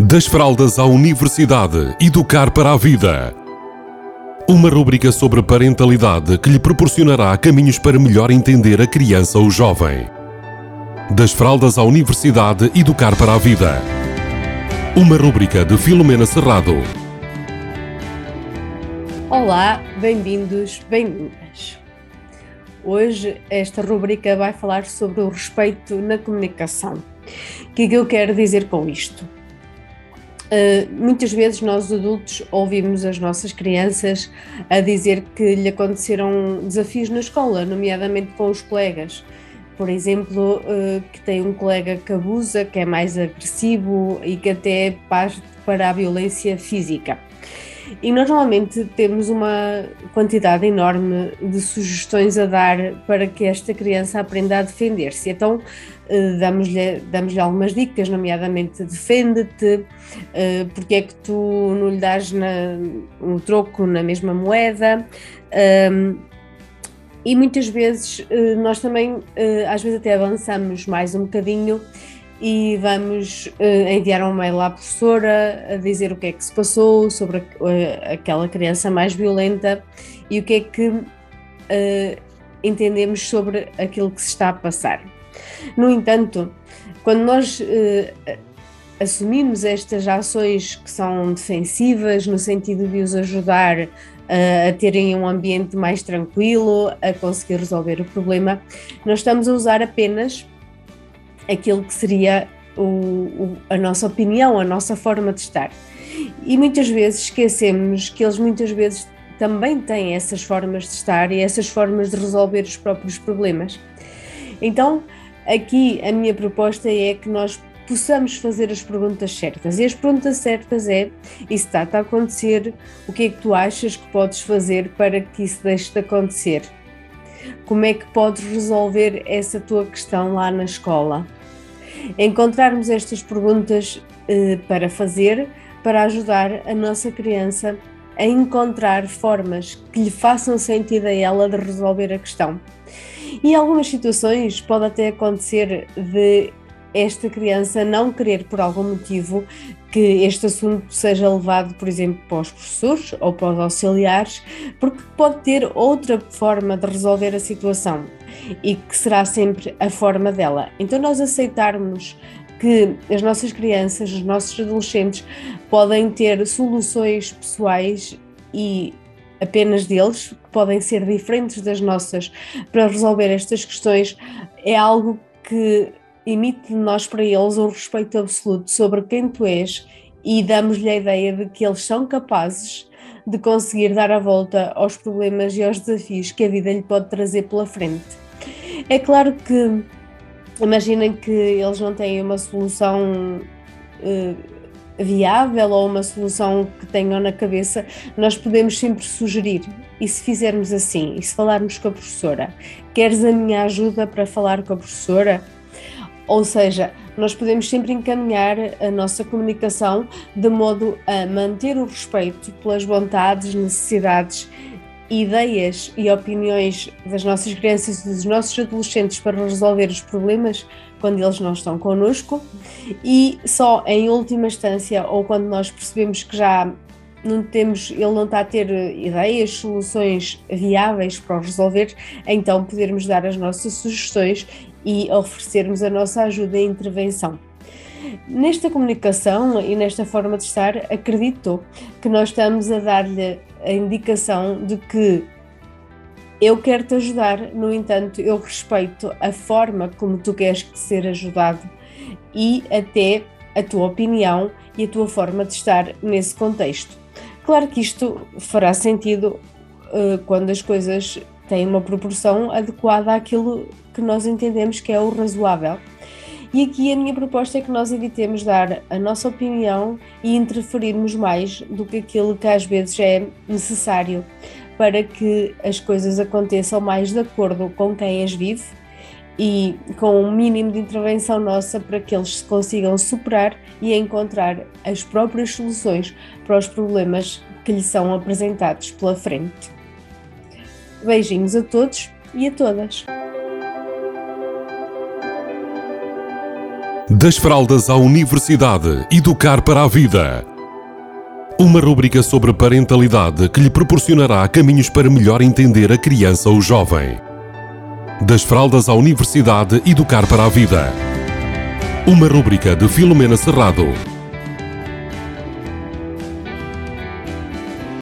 Das fraldas à universidade, educar para a vida. Uma rúbrica sobre parentalidade que lhe proporcionará caminhos para melhor entender a criança ou jovem. Das fraldas à universidade, educar para a vida. Uma rúbrica de Filomena Serrado. Olá, bem-vindos, bem-vindas. Hoje esta rubrica vai falar sobre o respeito na comunicação. O que é que eu quero dizer com isto? Uh, muitas vezes nós adultos ouvimos as nossas crianças a dizer que lhe aconteceram desafios na escola, nomeadamente com os colegas. Por exemplo, uh, que tem um colega que abusa, que é mais agressivo e que até parte para a violência física. E normalmente temos uma quantidade enorme de sugestões a dar para que esta criança aprenda a defender-se. Então, eh, damos-lhe damos algumas dicas, nomeadamente defende-te, eh, porque é que tu não lhe dás na, um troco na mesma moeda. E muitas vezes eh, nós também, às vezes até avançamos mais um bocadinho e vamos uh, enviar um mail à professora a dizer o que é que se passou sobre a, uh, aquela criança mais violenta e o que é que uh, entendemos sobre aquilo que se está a passar. No entanto, quando nós assumimos estas ações que são defensivas, no sentido de os ajudar a terem um ambiente mais tranquilo, a conseguir resolver o problema, nós estamos a usar apenas aquilo que seria o, o, a nossa opinião, a nossa forma de estar. E muitas vezes esquecemos que eles muitas vezes também têm essas formas de estar e essas formas de resolver os próprios problemas. Então, aqui a minha proposta é que nós possamos fazer as perguntas certas. E as perguntas certas é: isso está a acontecer? O que é que tu achas que podes fazer para que isso deixe de acontecer? Como é que podes resolver essa tua questão lá na escola? Encontrarmos estas perguntas eh, para fazer, para ajudar a nossa criança a encontrar formas que lhe façam sentido a ela de resolver a questão. Em algumas situações pode até acontecer de esta criança não querer, por algum motivo, que este assunto seja levado, por exemplo, para os professores ou para os auxiliares, porque pode ter outra forma de resolver a situação e que será sempre a forma dela. Então, nós aceitarmos que as nossas crianças, os nossos adolescentes podem ter soluções pessoais e apenas deles, que podem ser diferentes das nossas, para resolver estas questões, é algo que emite de nós para eles um respeito absoluto sobre quem tu és e damos-lhe a ideia de que eles são capazes de conseguir dar a volta aos problemas e aos desafios que a vida lhe pode trazer pela frente. É claro que imaginem que eles não têm uma solução uh, viável ou uma solução que tenham na cabeça, nós podemos sempre sugerir. E se fizermos assim, e se falarmos com a professora, queres a minha ajuda para falar com a professora? Ou seja, nós podemos sempre encaminhar a nossa comunicação de modo a manter o respeito pelas vontades, necessidades, ideias e opiniões das nossas crianças e dos nossos adolescentes para resolver os problemas quando eles não estão connosco. E só em última instância ou quando nós percebemos que já não temos, ele não está a ter ideias, soluções viáveis para resolver, então podermos dar as nossas sugestões e oferecermos a nossa ajuda e intervenção. Nesta comunicação e nesta forma de estar, acredito que nós estamos a dar-lhe a indicação de que eu quero te ajudar, no entanto, eu respeito a forma como tu queres ser ajudado e até a tua opinião e a tua forma de estar nesse contexto. Claro que isto fará sentido uh, quando as coisas têm uma proporção adequada àquilo que nós entendemos que é o razoável. E aqui a minha proposta é que nós evitemos dar a nossa opinião e interferirmos mais do que aquilo que às vezes é necessário para que as coisas aconteçam mais de acordo com quem as vive e com um mínimo de intervenção nossa para que eles se consigam superar e encontrar as próprias soluções para os problemas que lhes são apresentados pela frente. Beijinhos a todos e a todas. Das fraldas à universidade, educar para a vida. Uma rúbrica sobre parentalidade que lhe proporcionará caminhos para melhor entender a criança ou jovem. Das fraldas à universidade, educar para a vida. Uma rúbrica de Filomena Serrado